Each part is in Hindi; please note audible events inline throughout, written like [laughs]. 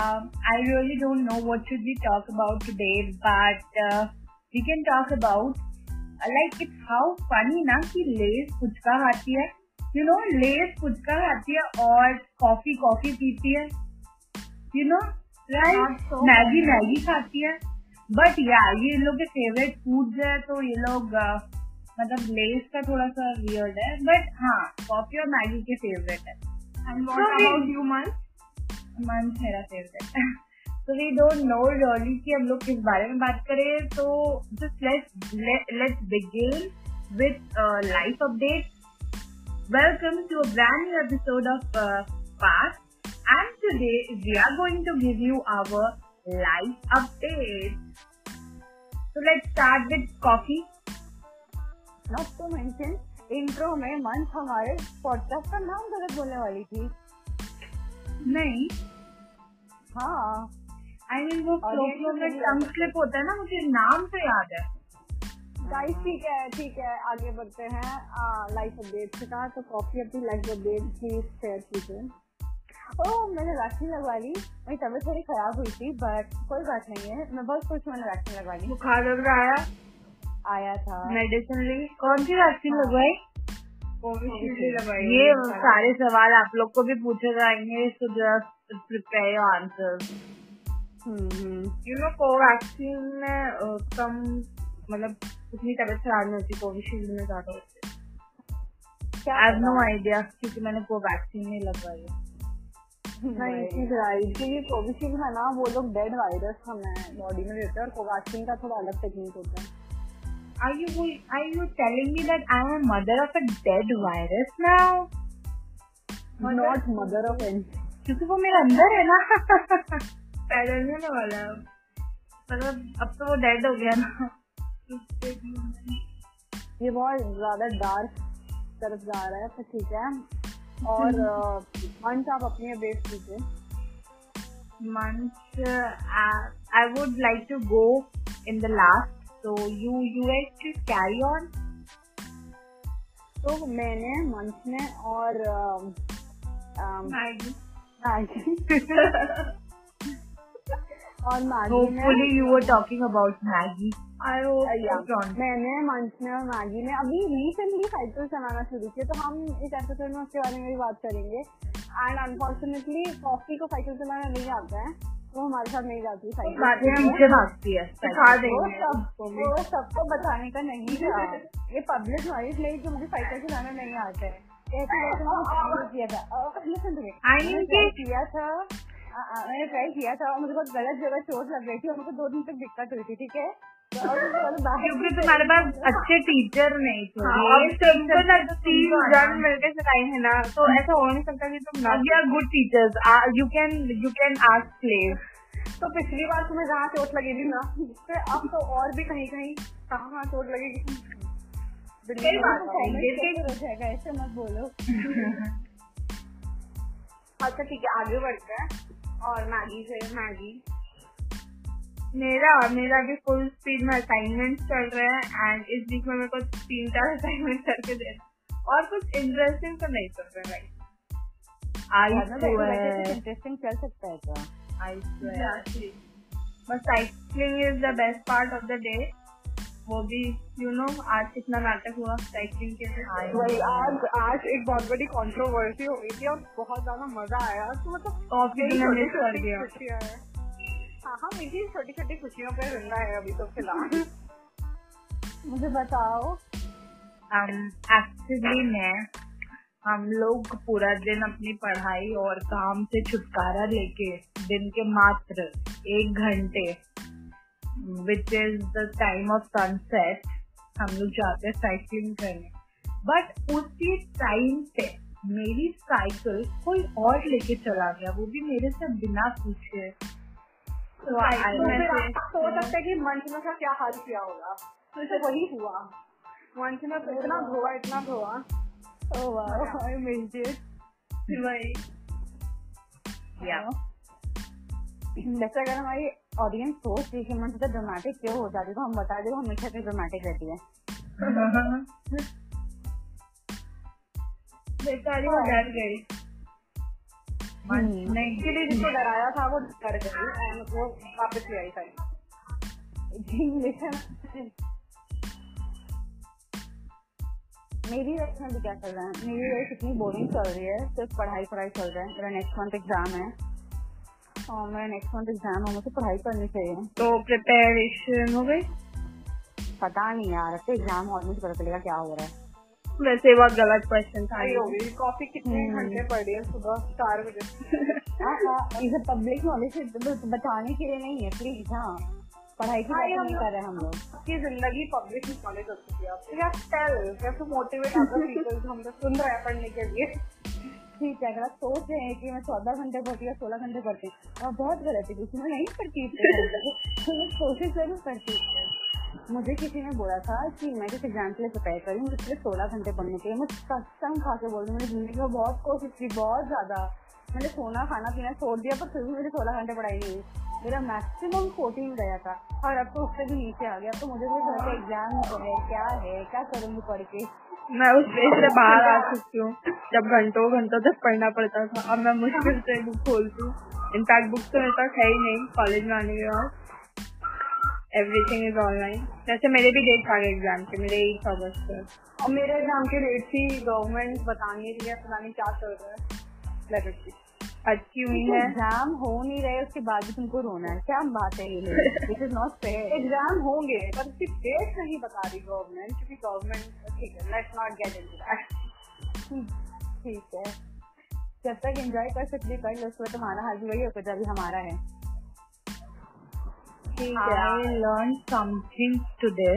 Um, I really don't know what should we talk about today, but uh, we can talk about uh, like it's how funny ना कि लेस पुचका खाती है you know लेस पुचका खाती है और कॉफ़ी कॉफ़ी पीती है you know right so Maggi Maggi खाती है बट या ये लोग के फेवरेट फूड्स है तो ये लोग uh, मतलब लेस का थोड़ा सा वियर्ड है बट हाँ कॉफ़ी और मैगी के फेवरेट है we- about you, Man? मंथ मेरा फेवरेट है तो वी डोंट नो रियली कि हम लोग किस बारे में बात करें। तो just let's let's begin with life update welcome to a brand new episode of Paas and today we are going to give you our life update so let's start with coffee. Not to mention, intro में मंथ हमारे पॉडकास्ट का नाम गलत बोलने वाली थी। नहीं। हाँ। आई मीन वो और फ्लो में टंग स्लिप होता है ना मुझे नाम तो याद है। गाइस ठीक है ठीक है आगे बढ़ते हैं। लाइफ अपडेट से कहा तो कॉफ़ी अपनी लाइफ अपडेट प्लीज़ शेयर कीजिए। ओह मैंने वैक्सीन लगवा ली। मेरी तबीयत थोड़ी खराब हुई थी बट कोई बात नहीं है। मैं बहुत खुश मैंने वैक्सीन लगवा ली। बुखार लग रहा है आया था। मेडिसिन ली। कौन सी वैक्सीन हाँ। लगवाई? ये सारे सवाल आप लोग को भी पूछे जाएँगे so just prepare your hmm you know Covaxin में कम मतलब उतनी तबीयत खराब नहीं होती कोविशील्ड में ज़्यादा होती है। आई नो आइडिया क्योंकि मैंने कोवैक्सीन नहीं लगवाई क्योंकि कोविशील्ड है ना वो लोग डेड वायरस हमें बॉडी में देते हैं और कोवैक्सीन का थोड़ा अलग टेक्निक होता है। are you are you telling me that I'm a mother of a dead virus now? Mother? Not mother of anything. क्योंकि वो मेरे अंदर है ना पैदल नहीं ना वाला मतलब अब तो वो डेड हो गया ना ये बहुत ज़्यादा डार्क तरफ़ जा रहा है तो ठीक है और हम्म। मंच आप अपनी बेस कीजिए मंच I would like to go in the last so you you guys please carry on. तो मैंने मंच में और Maggie. मैगी [laughs] और Maggi hopefully you were talking about Maggie. I hope या, मैंने मंच में और मैगी में अभी रिसेंटली साइकिल चलाना शुरू किया तो हम इस एपिसोड में उसके बारे में भी बात करेंगे। एंड अनफॉर्चुनेटली कॉफ़ी को साइकिल चलाना नहीं आता है। वो हमारे साथ नहीं जाती साइकिल भागती है वो सबको वो बताने का नहीं था। ये पब्लिक नॉलेज नहीं कि मुझे साइकिल चलाना नहीं आता है। मैंने किया था। मैंने ट्राई किया था। और मुझे बहुत गलत जगह चोट लग रही थी और मुझे दो दिन तक दिक्कत हुई थी ठीक है? क्योंकि तुम्हारे पास अच्छे टीचर नहीं थे। हाँ, ये अब तुमको तुमको ना तो तीन जन आना। मिलके सिखाए हैं ना तो ऐसा हो नहीं सकता कि तुम ना we are good teachers you can you can ask place तो पिछली बार तुम्हें जहाँ चोट लगी थी ना अब तो और भी कहीं कहीं कहाँ चोट लगेगी तो ये ऐसे मत बोलो। [laughs] अच्छा ठीक है आगे बढ़ते हैं। और मैगी से मैगी। मेरा और मेरा भी फुल स्पीड में असाइनमेंट चल रहे हैं एंड इस वीक में मेरे को तीन चार असाइनमेंट करके दे और कुछ इंटरेस्टिंग तो नहीं चल रहा भाई इंटरेस्टिंग चल सकता है क्या? बस cycling is the best part of the day वो भी यू नो आज कितना नाटक हुआ साइकिलिंग के लिए। आज आज एक बहुत बड़ी कंट्रोवर्सी हो गई थी और बहुत ज़्यादा मज़ा आया। तो मतलब कॉफ़ी मिस कर दिया। हैं। हाँ मेरी छोटी छोटी खुशियों पे ज़िंदा है अभी तो फ़िलहाल। [laughs] मुझे बताओ। एक्चुअली मैं हम लोग पूरा दिन अपनी पढ़ाई और काम से छुटकारा लेके दिन के मात्र एक घंटे which is the time of sunset हम लोग जाते हैं साइकिलिंग करने। बट उसी टाइम पे मेरी साइकिल कोई और लेके चला गया वो भी मेरे से बिना पूछे। तो तो फिर सोच सकते कि मंच में का क्या हाल किया होगा। तो वही हुआ। मंच में तो इतना धोआ इतना धोआ Yeah. जैसे अगर हमारी ऑडियंस सोच रही मंच तो ड्रामेटिक क्यों हो जाती है, तो हम बता दें हमेशा से ड्रामेटिक रहती है। [laughs] [laughs] बेचारी वो डर गई। नहीं के लिए जिसको डराया था वो डर गई एंड वो वापस ले आई सारी। मेरी लाइफ में भी क्या चल रहा है? मेरी लाइफ इतनी बोरिंग चल रही है सिर्फ़ पढ़ाई पढ़ाई चल रहा है। मेरा नेक्स्ट मंथ एग्ज़ाम है। और मेरा नेक्स्ट मंथ एग्ज़ाम है मुझे पढ़ाई करनी चाहिए। तो प्रिपरेशन हो गई? पता नहीं यार अब तो एग्ज़ाम हॉल में पता चलेगा क्या हो रहा है। वैसे बहुत गलत क्वेश्चन था ये। कॉफ़ी कितने हम्म। घंटे रही है? सुबह चार बजे। [laughs] हाँ, हाँ, इसे पब्लिक नॉलेज बताने के लिए नहीं है प्लीज़ हाँ। पढ़ाई की हाँ, बात नहीं कर रहे हम लोग। आपकी ज़िंदगी पब्लिक नॉलेज हो। चुकी है आपको या टेल कैसे मोटिवेट अदर पीपल हम लोग सुन रहे हैं पढ़ने के लिए। ठीक है अगर आप सोच रहे हैं कि मैं चौदह घंटे पढ़ती या सोलह घंटे पढ़ती हूँ और बहुत गलत है क्योंकि मैं नहीं पढ़ती तो कोशिश ज़रूर करती हूँ। मुझे किसी ने बोला था कि मैं जिस एग्ज़ाम के लिए प्रिपेयर करी मुझे सिर्फ़ सोलह घंटे पढ़ने के लिए। मैं कसम खा के बोल रही मैंने ज़िंदगी में बहुत कोशिश की, बहुत ज़्यादा। मैंने सोना खाना पीना छोड़ दिया, पर फिर भी मुझे सोलह घंटे पढ़ाई नहीं मेरा मैक्सिमम फोर्टीन गया था, और अब तो उससे भी नीचे आ गया। तो मुझे भी घर का एग्ज़ाम है, क्या है, क्या करूँगी पढ़ के? मैं उस फ़ेज़ से बाहर आ चुकी हूँ, जब घंटों घंटों तक पढ़ना पड़ता था। अब मैं मुश्किल से बुक खोलती हूँ। इनफैक्ट बुक तो मेरे पास है ही नहीं कॉलेज में आने के बाद। एवरीथिंग इज़ ऑनलाइन वैसे मेरे भी डेट आ गए एग्ज़ाम के मेरे एट अगस्त से और मेरे एग्ज़ाम के डेट ही गवर्नमेंट बताने रही है पता नहीं क्या चल रहा है। की अच्छी हुई है? एग्ज़ाम हो नहीं रहे उसके बाद भी तुमको रोना है। क्या बात है ये this is not fair exam होंगे पर उसकी डेट नहीं बता रही गवर्नमेंट क्योंकि गवर्नमेंट ठीक है लेट्स नॉट गेट इनटू ठीक है। जब तक एंजॉय कर सकते कर लो बाद तुम्हारा हाल भी वही होगा जब हमारा है। I learned something today,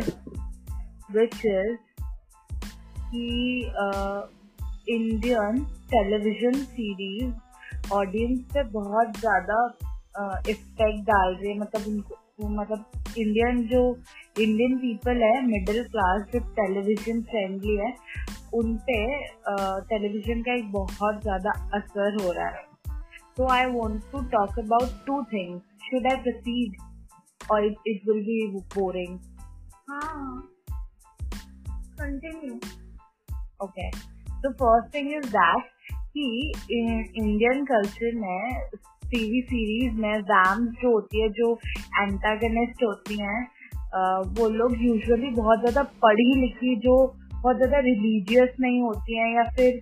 which is कि इंडियन टेलीविज़न सीरीज़ ऑडियंस पे बहुत ज़्यादा इफ़ेक्ट डाल रही है। मतलब उनको मतलब इंडियन जो इंडियन पीपल है मिडिल क्लास जो टेलीविज़न फ्रेंडली है उन पे टेलीविज़न का एक बहुत ज़्यादा असर हो रहा है। तो I want to talk about two things should I proceed or it, it will be boring? Ah, continue. Okay. The first thing is that कि इंडियन कल्चर में टीवी सीरीज़ में वैम्स जो होती है जो एंटागनिस्ट होती हैं वो लोग यूजुअली बहुत ज़्यादा पढ़ी लिखी जो बहुत ज़्यादा रिलीजियस नहीं होती हैं या फिर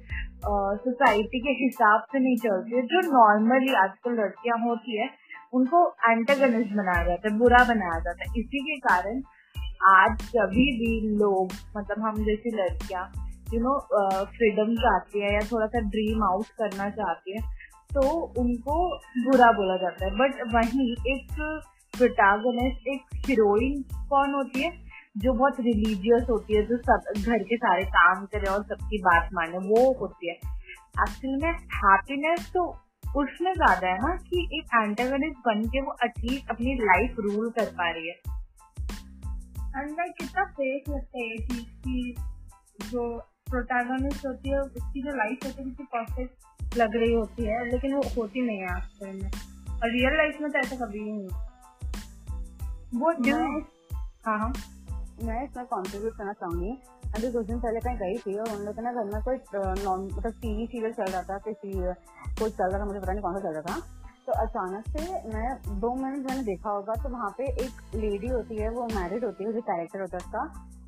सोसाइटी के हिसाब से नहीं चलती है जो नॉर्मली आजकल लड़कियाँ होती है उनको एंटेगनिस्ट बनाया जाता है बुरा बनाया जाता है इसी के कारण आज कभी भी लोग मतलब हम जैसी लड़कियाँ यू नो फ्रीडम चाहती है या थोड़ा सा ड्रीम आउट करना चाहती है तो उनको बुरा बोला जाता है। बट वहीं एक प्रोटागनिस्ट एक हीरोइन कौन होती है, जो बहुत रिलीजियस होती है, जो सब, घर के सारे काम करे और सबकी बात माने, वो होती है। एक्चुअली में हैप्पीनेस तो उसमें ज़्यादा है ना कि एक एंटेगनिस्ट बन के वो एटलीस्ट अपनी लाइफ रूल कर पा रही है। एंड लाइक कितना फेक लगता है ये चीज़ की? जो प्रोटैगनिस्ट होती है उसकी जो लाइफ होती है कितनी परफेक्ट लग रही होती है लेकिन वो होती नहीं है आज में। और रियल लाइफ में तो ऐसा कभी नहीं वो जो हाँ हाँ। मैं इसमें कॉन्ट्रीब्यूट करना चाहूँगी। अभी कुछ दिन पहले कहीं गई थी और उन लोगों ना घर में कोई नॉन मतलब टीवी सीरियल चल रहा था किसी कोई चल रहा था, मुझे पता नहीं कौन सा चल रहा था। तो अचानक से मैं, दो मिनट मैंने देखा होगा तो वहाँ पे एक लेडी होती है, वो मैरिड होती है, जो कैरेक्टर होता है उसका,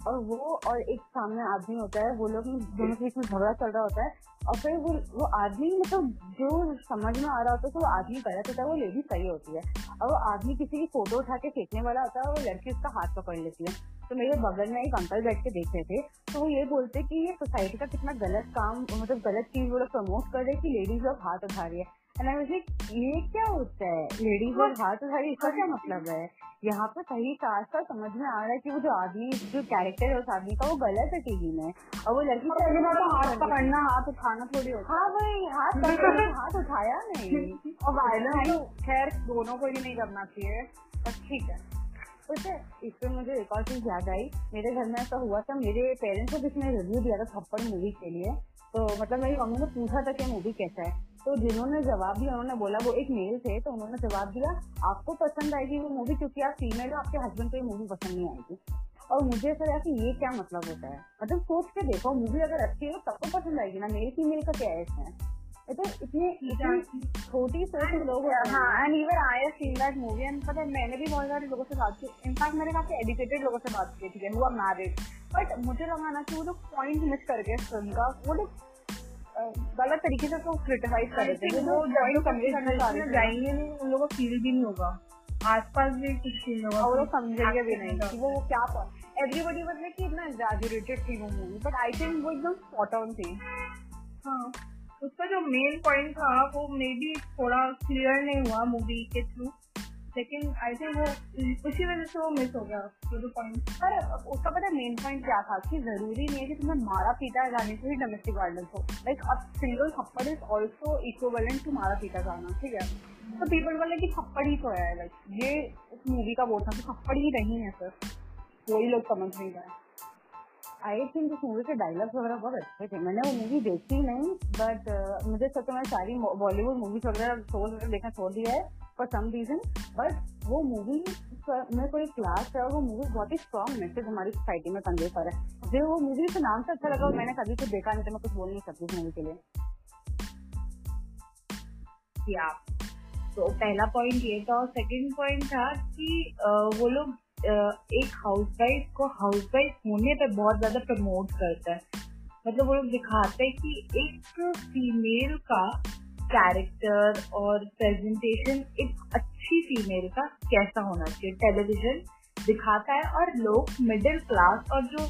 और वो, और एक सामने आदमी होता है, वो लोग दोनों बीच में झगड़ा चल रहा होता है, और फिर वो वो आदमी मतलब जो समझ में आ रहा होता है तो वो आदमी गलत होता है, वो लेडी सही होती है। और वो आदमी किसी की फ़ोटो उठा के फेंकने वाला होता है, और वो लड़की उसका हाथ पकड़ लेती है। तो मेरे बगल में एक अंकल बैठ के देख रहे थे तो वो ये बोलते कि ये सोसाइटी का कितना गलत काम मतलब गलत चीज़ वो लोग प्रमोट कर रहे कि लेडीज़ लोग हाथ उठा रही है। एंड आई ये क्या होता है? लेडीज़ और हाथ उठा रही इसका क्या मतलब है? यहाँ पर सही साथ साथ समझ में आ रहा है कि वो जो आदमी जो कैरेक्टर है उस आदमी का वो गलत है टीवी में। और वो लड़की तो हाथ पकड़ना हाथ उठाना थोड़ी होता हाँ। भाई हाथ पकड़ना हाथ उठाया नहीं। [laughs] और वायलेंस खैर दोनों को ही नहीं करना चाहिए बस ठीक है। पता है इससे मुझे एक और चीज़ याद आई। मेरे घर में ऐसा हुआ था, मेरे पेरेंट्स को किसी ने रिव्यू दिया था थप्पड़ मूवी के लिए। तो मतलब मेरी मम्मी ने पूछा था कि मूवी कैसा है। तो जिन्होंने जवाब दिया, उन्होंने बोला, वो एक मेल थे। तो उन्होंने जवाब दिया, आपको पसंद आएगी वो मूवी क्योंकि आप फीमेल हो, आपके हस्बैंड को ये मूवी पसंद नहीं आएगी। और मुझे ऐसा लगा कि ये क्या मतलब होता है? मतलब सोच के देखो मूवी अगर अच्छी हो तो पसंद आएगी ना? मेल फीमेल का क्या है इसमें? तो इतने इतनी छोटी सोच के लोग हाँ and even I have seen that movie and पता है मैंने भी बहुत सारे लोगों से बात की। इनफैक्ट मैंने काफ़ी एजुकेटेड लोगों से बात की थी हु आर मैरिड बट मुझे लगा ना कि वो लोग पॉइंट मिस कर गए फ़िल्म का। वो लोग गलत तरीके से उसको क्रिटिसाइज कर रहे थे वो जो कन्वे करना चाह रहे जाएँगे नहीं उन लोगों को फील भी नहीं होगा। आसपास भी कुछ फील होगा और वो समझेंगे भी नहीं कि। वो क्या एवरीबडी वाज लाइक इतना एग्जैजरेटेड थी वो मूवी बट आई थिंक वो एकदम स्पॉट ऑन थी। हाँ। उसका जो मेन पॉइंट था, वो मे बी थोड़ा क्लियर नहीं हुआ मूवी के थ्रू लेकिन आई थिंक वो, उसी वजह से वो मिस हो गया तो जो पॉइंट पर उसका पता मेन पॉइंट क्या था कि ज़रूरी नहीं है कि तुम्हें मारा पीटा जाने से ही डोमेस्टिक वायलेंस हो. लाइक अ सिंगल थप्पड़ इज़ ऑल्सो इक्वलेंट टू मारा पीटा जाना, ठीक है? तो पीपल वाले कि थप्पड़ ही तो है लाइक ये उस मूवी का बोल था कि थप्पड़ ही नहीं है सर वही लोग समझ नहीं पाए आई थिंक उस मूवी के डायलॉग्स वगैरह बहुत अच्छे थे। मैंने वो मूवी देखी नहीं बट uh, मुझे सच में सारी बॉलीवुड मूवीज़ वगैरह शोज़ वगैरह देखना छोड़ दिया है फॉर सम रीजन बट वो मूवी में कोई क्लास है और वो मूवी बहुत ही स्ट्रॉन्ग मैसेज हमारी सोसाइटी में कन्वे कर है। जो वो मूवी से नाम से अच्छा लगा मैंने कभी कुछ देखा नहीं तो मैं कुछ बोल नहीं सकती उस मूवी के लिए। तो पहला पॉइंट ये था और सेकंड पॉइंट था कि वो लोग एक हाउस वाइफ को हाउस वाइफ होने पर बहुत ज़्यादा प्रमोट करता है। मतलब वो लोग दिखाते हैं कि एक फीमेल का कैरेक्टर और प्रेजेंटेशन एक अच्छी फीमेल का कैसा होना चाहिए। टेलीविज़न दिखाता है और लोग मिडिल क्लास और जो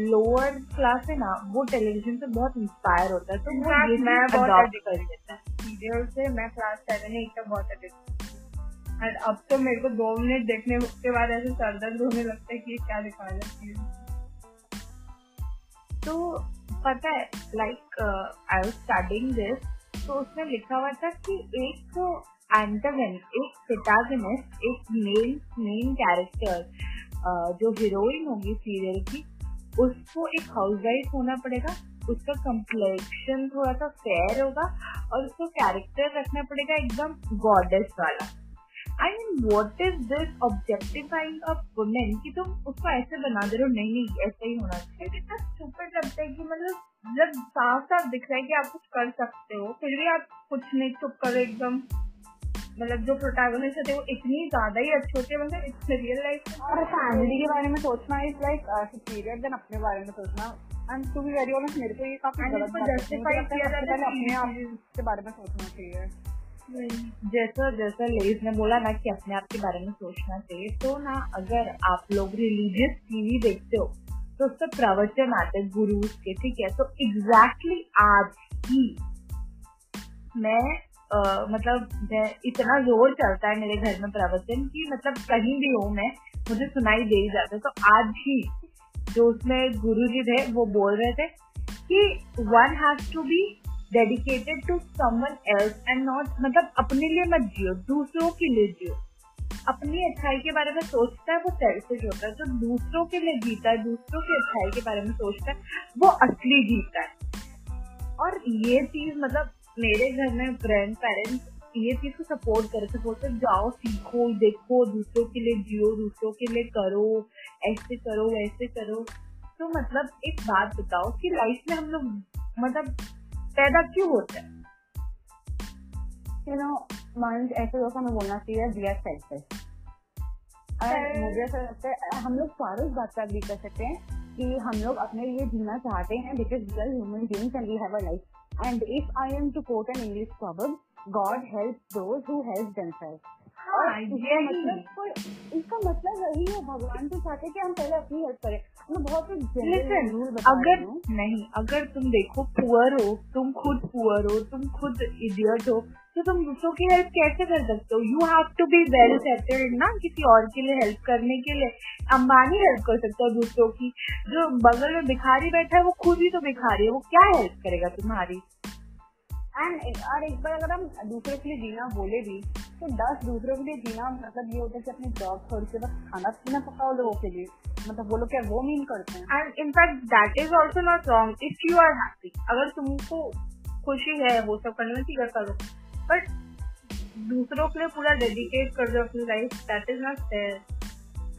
लोअर क्लास है ना वो टेलीविज़न से बहुत इंस्पायर होता है। तो वो मैं बहुत कर लेता है। सीरियल से मैं क्लास सेवन एट तक बहुत एडिक्ट एंड अब तो मेरे को दो मिनट देखने के बाद ऐसे सर दर्द होने लगता है कि क्या दिखा रही है तो पता है like I was studying this तो उसमें लिखा हुआ था कि एक एंटागन एक प्रोटैगनिस्ट एक मेन मेन कैरेक्टर जो हीरोइन होगी सीरियल की, उसको एक हाउसवाइफ होना पड़ेगा, उसका कम्प्लेक्शन थोड़ा सा फेयर होगा, और उसको कैरेक्टर रखना पड़ेगा एकदम गॉडेस वाला। I mean what is this objectifying of women कि तुम उसको ऐसे बना दे रहे हो नहीं नहीं ऐसे ही होना चाहिए। कितना स्टूपिड लगता है कि मतलब जब साफ़ साफ़ दिख रहा है कि आप कुछ कर सकते हो फिर भी आप कुछ नहीं चुप करो एकदम। मतलब जो प्रोटैगनिस्ट होते हैं वो इतनी ज़्यादा ही अच्छे होते हैं मतलब इट्स रियल लाइफ और फैमिली के बारे में सोचना इज़ लाइक सुपीरियर देन अपने बारे में सोचना। And to be very honest मेरे को ये काफ़ी गलत जस्टिफाई किया जाता है अपने आप के बारे में सोचना चाहिए। जैसा जैसा लेज ने बोला ना कि अपने आप के बारे में सोचना चाहिए तो ना अगर आप लोग रिलीजियस टीवी देखते हो तो उससे प्रवचन आते गुरु के ठीक है? तो एग्जैक्टली exactly आज ही मैं आ, मतलब मैं इतना ज़ोर चलता है मेरे घर में प्रवचन की मतलब कहीं भी हूँ मैं मुझे सुनाई दे ही जाता तो आज ही जो उसमें गुरु जी थे वो बोल रहे थे कि one has to be dedicated to someone else and not मतलब अपने लिए मत जियो, दूसरों के लिए जियो। अपनी अच्छाई के बारे में सोचता है, वो सेल्फिश होता है। जो तो दूसरों के लिए जीता है, दूसरों की अच्छाई के बारे में सोचता है, वो असली जीता है। और ये चीज़ मतलब मेरे घर में ग्रैंड पेरेंट्स ये चीज़ को सपोर्ट करे सपोर्ट कर जाओ, सीखो, देखो, दूसरों के लिए जियो, दूसरों के लिए करो, ऐसे करो, वैसे करो। तो मतलब एक बात बताओ कि लाइफ में हम लोग मतलब पैदा क्यों होता है? यू नो मन ऐसे लोग हमें बोलना चाहिए वी आर सेल्फिश मुझे ऐसा लगता है हम लोग सारे इस बात का भी कर सकते हैं कि हम लोग अपने लिए जीना चाहते हैं because we are human beings and we have a life and if I am to quote an English problem God help those who help themselves हाँ, इसका मतलब इसका मतलब वही है भगवान तो चाहते कि हम पहले अपनी हेल्प करें। बहुत अगर नहीं अगर तुम देखो पुअर हो तुम खुद पुअर हो तुम खुद इडियट हो तो तुम दूसरों की हेल्प कैसे कर सकते हो? You have to be well settled ना किसी और के लिए हेल्प करने के लिए। अंबानी हेल्प कर सकते हो दूसरों की। जो बगल में भिखारी बैठा है वो खुद ही तो भिखारी है वो क्या हेल्प करेगा तुम्हारी? एंड और एक बार अगर हम दूसरे के लिए जीना बोले भी तो दस दूसरों के लिए जीना मतलब ये होता है कि अपनी जॉब छोड़ के बस खाना पीना पकाओ लोगों के लिए। मतलब वो लोग क्या वो मीन करते हैं? And in fact that is also not wrong if you are happy अगर तुमको खुशी है वो सब करने में ठीक है करो। बट दूसरों के लिए पूरा डेडिकेट कर दो अपनी life that is not fair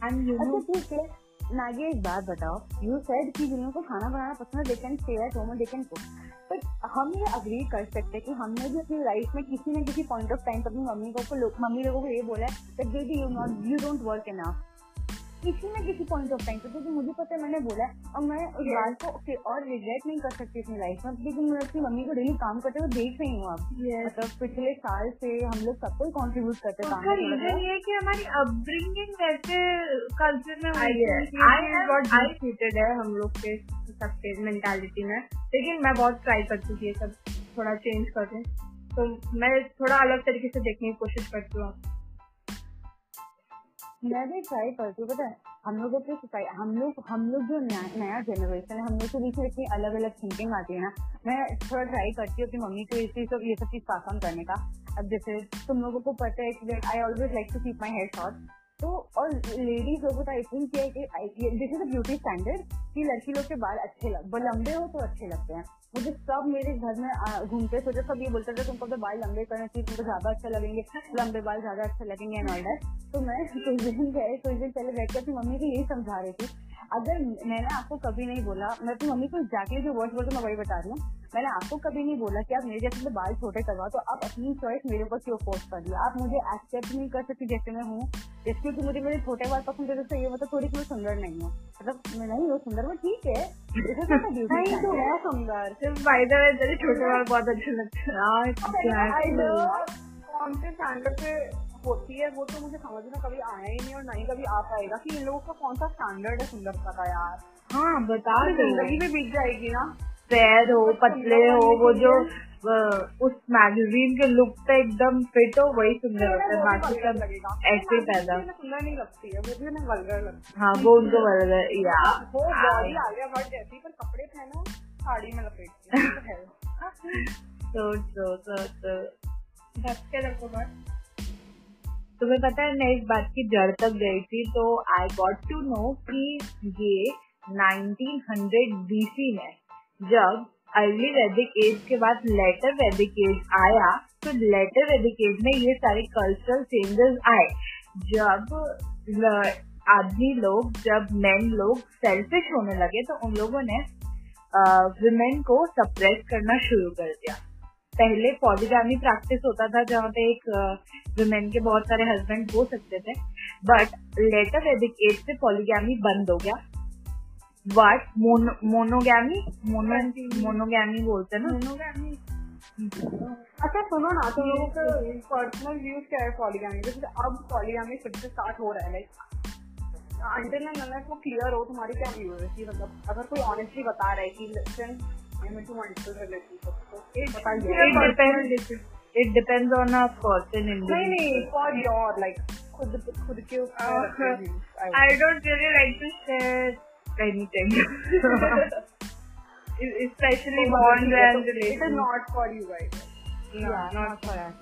and you know ठीक है। नागी एक बात बताओ। यू सेड कि जिन को खाना बनाना पसंद है they can stay at home they can cook but हम ये अग्री कर सकते हैं कि हमने भी अपनी लाइफ में किसी न किसी पॉइंट ऑफ़ टाइम अपनी मम्मी को मम्मी लोगों को ये बोला है that baby you not you don't work enough किसी न किसी पॉइंट ऑफ़ टाइम पे क्योंकि मुझे पता है मैंने बोला और मैं उस बात को और रिग्रेट नहीं कर सकती अपनी लाइफ में क्योंकि मैं अपनी मम्मी को डेली काम करते हुए देख रही हूँ अब। मतलब पिछले साल से हम लोग सबको कॉन्ट्रीब्यूट करते हैं रीजन ये कि हमारी अपब्रिंगिंग वैसे कल्चर में आई है हम लोग के। सबके मेंटालिटी में। लेकिन मैं बहुत ट्राई करती थी ये सब, थोड़ा चेंज करते तो मैं थोड़ा अलग तरीके से देखने की कोशिश करती हूँ। मैं भी ट्राई करती हूँ, पता हम लोगों की सोसाइटी हम लोग हम लोग जो नया जनरेशन है, हम लोग के बीच में इतनी अलग अलग थिंकिंग आती है ना। मैं थोड़ा ट्राई करती हूँ अपनी मम्मी को इस चीज़ ये सब चीज़ पास ऑन करने का। अब जैसे तुम लोगों को पता है कि I always like to keep my hair short तो और लेडीज़ लोगों का I think this is a beauty standard कि लड़की लोग के बाल अच्छे लग लंबे हो तो अच्छे लगते हैं। मुझे सब मेरे घर में घूमते सोचे सब ये बोलते थे तुमको तो बाल लंबे करना चाहिए तुमको ज़्यादा अच्छा लगेंगे, लंबे बाल ज़्यादा अच्छे लगेंगे एंड ऑल दैट तो मैं कुछ दिन गए कुछ दिन पहले बैठ कर अपनी मम्मी को यही समझा रही थी अगर मैंने आपको कभी नहीं बोला मैं अपनी मम्मी को जाके जो वर्ड बोलते मैं वही बता रही हूँ। मैंने आपको कभी नहीं बोला कि आप मेरे जैसे तो बाल छोटे करवा तो आप अपनी चॉइस मेरे ऊपर क्यों फोर्स कर दिया आप मुझे एक्सेप्ट नहीं कर सकती जैसे मैं हूँ जिस क्योंकि मुझे मेरे छोटे बाल पसंद है तो ये मतलब थोड़ी सी सुंदर नहीं हूँ। मतलब मैं नहीं हूँ सुंदर वो ठीक है। [laughs] नहीं तो है सुंदर सिर्फ़ बाय द वे तेरे छोटे बाल बहुत अच्छे लगते हैं। कौन से स्टैंडर्ड पे होती है वो तो मुझे समझ में कभी आया ही नहीं और नहीं कभी आ पाएगा कि इन लोगों का कौन सा स्टैंडर्ड है सुंदरता का यार। हाँ बता ज़िंदगी में बीत जाएगी ना। पैर हो पतले हो वो जो उस मैगजीन के लुक पे एकदम फिट हो वही सुंदर होता है। बाकी सब ऐसे पैदा। सुंदर नहीं लगती है वो भी ना वल्गर लगती हाँ। वो उनको वल्गर या। वो बॉडी आलिया भट्ट जैसी पर कपड़े पहनो साड़ी में लपेट [laughs] तो तो तो तो रखो बस तुम्हें पता है, मैं इस बात की जड़ तक गई थी तो आई गॉट टू नो कि ये 1900 बीसी में, जब अर्ली वैदिक एज के बाद लेटर वैदिक एज आया तो लेटर वैदिक एज में ये सारे कल्चरल चेंजेस आए। जब आदमी लोग, जब मैन लोग सेल्फिश होने लगे तो उन लोगों ने वुमेन को सप्रेस करना शुरू कर दिया। पहले पॉलीगामी प्रैक्टिस होता था जहाँ पे एक वुमेन के बहुत सारे हस्बैंड हो सकते थे बट लेटर वैदिक एज से पॉलीगामी बंद हो गया। Mono, monogamy mono monogamy बोलते ना? Monogamy अच्छा सुनो ना तो लोगों का पर्सनल व्यूज़ क्या है पॉलीगैमी जैसे अब पॉलीगैमी फिर से स्टार्ट हो रहा है लाइक अंटिल एंड अनलेस वो क्लियर हो तुम्हारी क्या व्यू है? कि मतलब अगर कोई ऑनेस्टली बता रहा है कि आई एम ये बताइए it depends on a person in नहीं नहीं फॉर योर लाइक खुद खुद के I don't really like to share anything. [laughs] Especially oh, bonds and relations. It is not for you guys. No, yeah, not for us.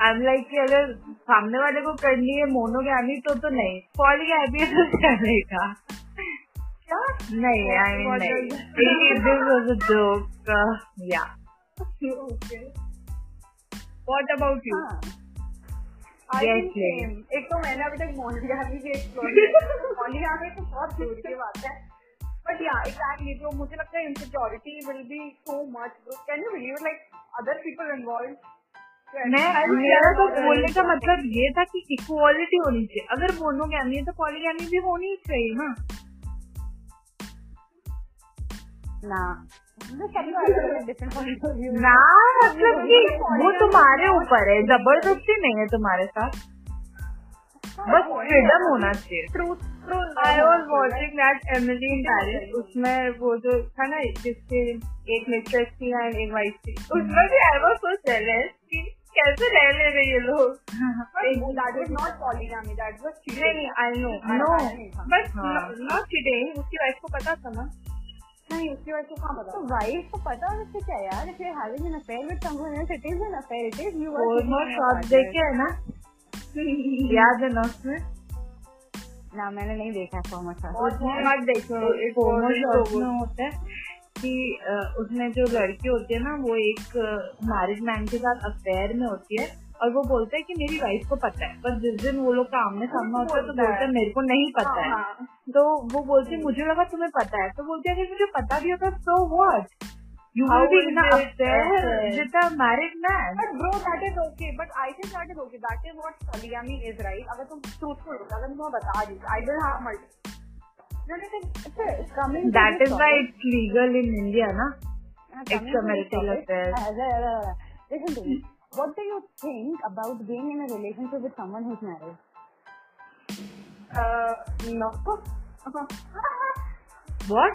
I'm like कि अगर सामने वाले को करनी है मोनोगैमी तो तो नहीं पॉलीगैमी तो [laughs] चलेगा क्या नहीं। आई मीन नहीं दिस वाज अ जोक या ओके व्हाट अबाउट यू एक तो मैंने अभी तक मोनियामी भी एक्सप्लोर किया तो बहुत दूर की बात है। बट या एग्जैक्टली जो मुझे लगता है insecurity will be so much can you believe like other people involve मैं मेरा तो बोलने का मतलब ये था कि इक्वालिटी होनी चाहिए। अगर मोनोगैमी है तो पॉलीगैमी भी होनी चाहिए ना। ना। ना मतलब कि वो तुम्हारे ऊपर है ज़बरदस्ती नहीं है तुम्हारे साथ। बस फ्रीडम होना चाहिए। I was watching that Emily in Paris उसमें वो जो था ना जिसके एक मिस्ट्रेस थी एंड एक वाइफ थी। उसमें भी आई वॉज़ सो जेलस कि कैसे रह ले रहे ये लोग। नॉट नहीं I know no but not cheating उसकी वाइफ को पता था ना? नहीं उसकी वजह से कहाँ पता? तो वाइफ को पता है उससे क्या यार if you having an affair with someone else it is an affair it is you are more shot देखे है ना। [laughs] याद है ना उसमें? ना मैंने नहीं देखा शॉट मत देखो शॉट में होता है कि उसमें जो लड़की होती है ना वो एक मैरिज मैन के साथ अफेयर में होती है और वो बोलते हैं कि मेरी वाइफ को पता है। पर जिस दिन वो लोग का आमने सामने होता है तो बोलते हैं। मेरे को नहीं पता है। हाँ, हाँ। तो वो बोलते मुझे लगा तुम्हें पता है तो बोलते अगर मुझे पता भी होता तो what You How will be in it affair with a married man. But bro, that is okay. But I think that is okay. That is what polygamy is, right? अगर तुम truthful हो, अगर तुम बता दी, I will have multiple. No, no, it's it's coming That is why it's legal in India, na? Uh, extramarital affair. uh, uh, uh, uh, Listen to me. What do you think about being in a relationship with someone who's married? Uh, no. What?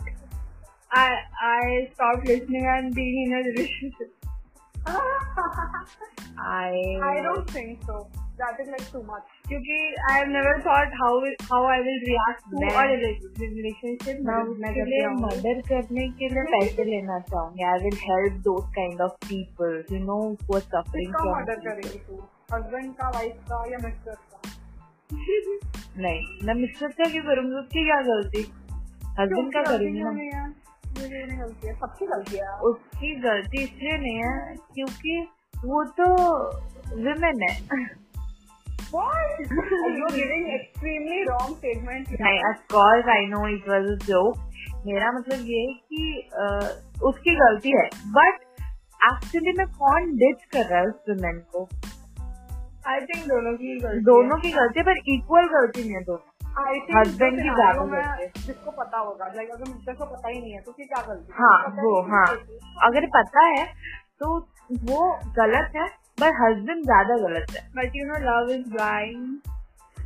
I I stopped listening and being in a relationship. I I don't think so. That is like too much. क्योंकि I have never thought how will- how I will react to मैं- a rela- relationship. मैं उसके लिए मर्डर करने के लिए पैसे लेना चाहूंगी. I will help those kind of people, you know, who are suffering किसका from. मर्डर करेगी तू हस्बैंड का वाइफ का या मिस्टर का नहीं मैं मिस्टर का क्यों करूँगी उसकी क्या गलती? हस्बैंड का करूँगी ना। सबकी गलती है। उसकी गलती इसलिए नहीं है क्योंकि वो तो विमेन है। मेरा मतलब ये है कि उसकी गलती है। बट एक्चुअली में कौन डिच कर रहा है उस विमेन को? I थिंक दोनों की गलती दोनों की गलती है पर इक्वल गलती नहीं है दोनों। आई थिंक हस्बैंड की ज़्यादा गलती है। जिसको पता होगा लाइक अगर मिस्टर को पता ही नहीं है तो उसकी क्या गलती है? हाँ वो हाँ। अगर पता है तो वो गलत है पर हस्बैंड ज़्यादा गलत है। But you know love is blind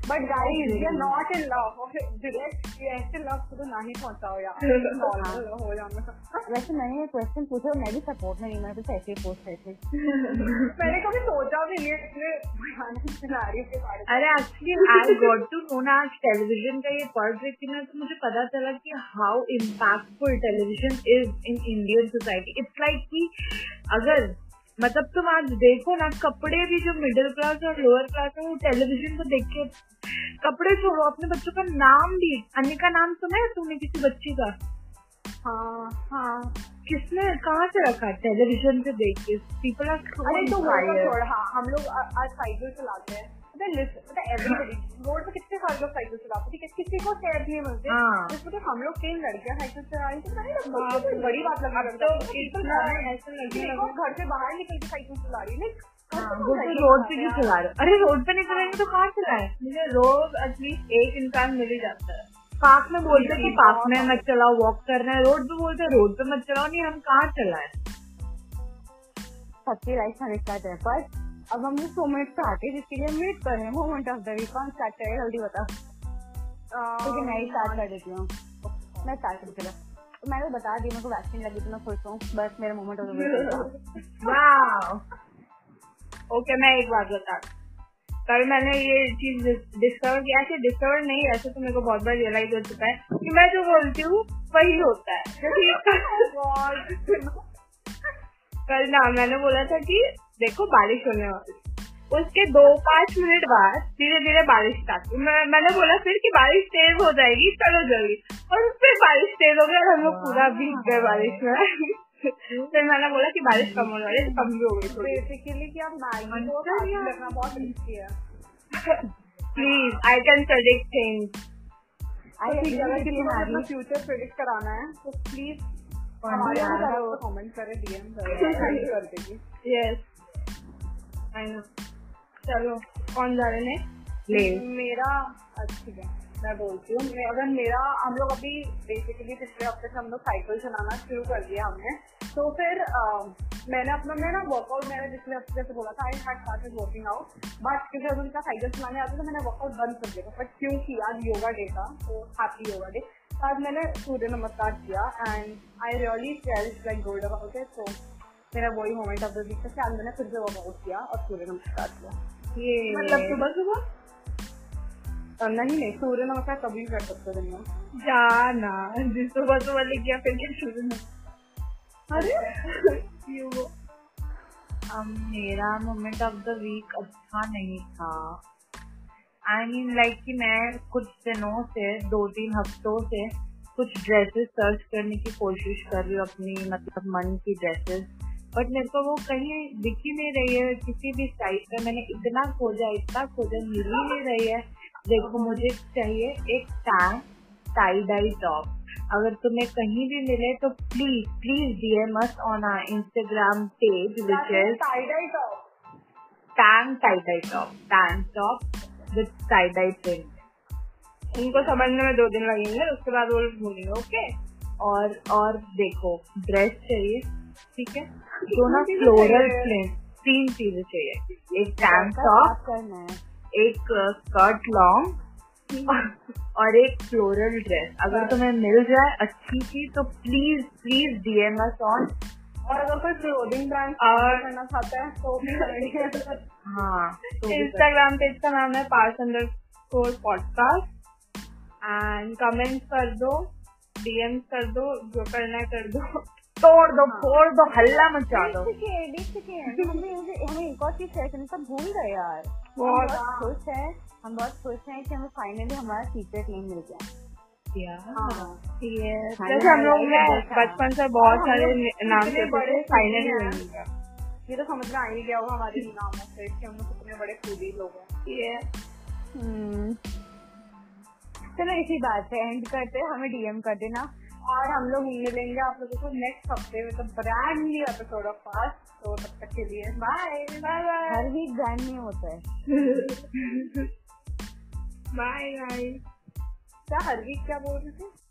But guys, we are not in love. Okay, direct ये ऐसे love को तो ना ही पहुंचाओ यार। [laughs] Normal हो जाना। वैसे मैंने ये क्वेश्चन पूछा मैं भी सपोर्ट में नहीं मैं तो ऐसे पोस्ट ऐसे मैंने कभी सोचा भी नहीं इतने भयानक सिनारियो के बारे में। अरे actually I got to know ना आज टेलीविज़न का ये पढ़ रही थी ना तो मुझे पता चला कि how impactful television is in Indian society it's like कि अगर मतलब तुम आज देखो ना कपड़े भी जो मिडिल क्लास और लोअर क्लास है वो टेलीविज़न को देख के कपड़े छोड़ो अपने बच्चों का नाम भी अन्य का नाम सुना है तुमने किसी बच्ची का? हाँ हाँ। किसने कहाँ से रखा टेलीविज़न पे देख के? पीपल आर अरे तो हाँ हम लोग आज साइकिल चलाते हैं। पता एवरीबडी रोड पे साइकिल हैं? किस- को नहीं हाँ। जिसमें हम लोग तीन लड़कियाँ साइकिल चला रही थी तो नहीं लगता मुझे कोई बड़ी बात लगी तो इतना ऐसा लगने देखो घर से बाहर निकल के साइकिल चला रही है हाँ, वो तो रोड पे क्यों चला रहे। अरे रोड पे नहीं चलाएँगे तो कहाँ चलाए मुझे रोज एटलीस्ट एक इंसान मिल ही जाता है। पार्क में बोलते हैं कि पार्क में मत चलाओ वॉक करना है। रोड पे बोलते हैं रोड पे मत चलाओ नहीं हम कहाँ चलाए? सबकी लाइफ दिक्कत है पर अब हम लोग मोमेंट पे आते हैं जिसके लिए हम वेट कर रहे हैं। मोमेंट ऑफ़ द वीक कौन स्टार्ट करेगा जल्दी बता। ठीक है मैं ही स्टार्ट कर देती हूँ। मैं स्टार्ट कर चला तो मैंने बता दी मेरे को वैक्सीन लगी तो मैं खुश हूँ। बस मेरा मोमेंट ऑफ़ द वीक वाह ओके मैं एक बात बता कल मैंने ये चीज़ डिस्कवर किया कि डिस्कवर नहीं ऐसे तो मेरे को बहुत बार रियलाइज़ हो चुका है कि मैं जो बोलती हूँ वही होता है। [laughs] कल ना मैंने बोला था कि देखो बारिश होने वाली। उसके दो पाँच मिनट बाद धीरे धीरे बारिश स्टार्ट हुई। मैं, मैंने बोला फिर कि बारिश तेज हो जाएगी चलो जल्दी। और फिर बारिश तेज हो गई और हम लोग पूरा भीग गए बारिश में। फिर मैंने बोला कि बारिश कम होने वाली है, कम भी हो गई थोड़ी। बेसिकली कि आप मैगी को अंतर साथ यार। रखना बहुत रिस्की है। Please I can predict things agree future predict कराना है तो प्लीज़ हमारे कमेंट करे डीएम करे यस नो चलो कौन जा रहे हैं? ले मेरा अच्छा है मैं बोलती हूँ मैं- अगर मेरा हम लोग अभी बेसिकली पिछले हफ़्ते से हम लोग साइकिल चलाना शुरू कर दिया हमने। तो फिर अ, मैंने अपना मैं ना वर्कआउट मैंने पिछले हफ़्ते जैसे बोला था I had started working out but क्योंकि अभी उनका साइकिल चलाने आते तो मैंने वर्कआउट बंद कर दिया बट क्योंकि आज योगा डे था तो हैप्पी योगा डे आज मैंने सूर्य नमस्कार किया and I really felt like good about it तो मेरा वही मोमेंट ऑफ़ द वीक था आज मैंने फिर से वर्कआउट किया और सूर्य नमस्कार किया। ये मतलब सुबह सुबह? नहीं नहीं सूर्य नमस्कार कभी कर सकते हो दिन में जाना जिस सुबह सुबह लिख गया फिर क्या शुरू में अरे क्यों वो। um, मेरा मोमेंट ऑफ़ द वीक अच्छा नहीं था। आई मीन लाइक कि मैं कुछ दिनों से दो तीन हफ्तों से कुछ ड्रेसेस सर्च करने की कोशिश कर रही हूँ अपनी मतलब मन की ड्रेसेस बट मेरे को वो कहीं दिख ही नहीं रही है किसी भी साइट पे। मैंने इतना खोजा इतना खोजा मिल ही नहीं रही है। देखो मुझे चाहिए एक टैंक टाई डाई टॉप अगर तुम्हें कहीं भी मिले तो please please DM us on our Instagram page which is tie dye top tank tie dye top tank top with tie dye print उनको समझने में दो दिन लगेंगे उसके बाद वो भूलेंगे ओके और और देखो ड्रेस चाहिए ठीक है? जो ना फ्लोरल प्रिंट तीन चीज़ें चाहिए। एक टैंक टॉप करना है। एक स्कर्ट लॉन्ग [laughs] और एक फ्लोरल ड्रेस अगर तुम्हें मिल जाए अच्छी सी तो please please DM us on और अगर कोई क्लोथिंग ब्रांड और- करना चाहता है तो भी हाँ। तो इंस्टाग्राम पेज का नाम है parse underscore podcast and comment कर दो डीएम कर दो जो करना है कर दो। तोड़ दो फोड़ दो हल्ला मचा दो। हमें हमें एक और चीज़ शेयर करने का भूल गए यार। बहुत। बहुत खुश है हम बहुत खुश हैं कि हमें फाइनली हमारा सीक्रेट नेम मिल गया। हाँ, जैसे हम लोग हाँ, ने हाँ। बचपन से बहुत सारे नाम सोचे बड़े फाइनली हैं। गया ये तो समझ में आ ही गया होगा हमारे नामों से कि हम लोग कितने बड़े फूडी लोग हैं। हम्म। चलो इसी बात से एंड करते हमें डीएम कर देना। और हम लोग मिलेंगे आप लोगों को नेक्स्ट हफ़्ते में तो brand new episode of fast तो तब तक के लिए बाय बाय बाय हर वीक ब्रांड नहीं होता है। [laughs] बाय बाय क्या हर वीक क्या बोल रहे थे?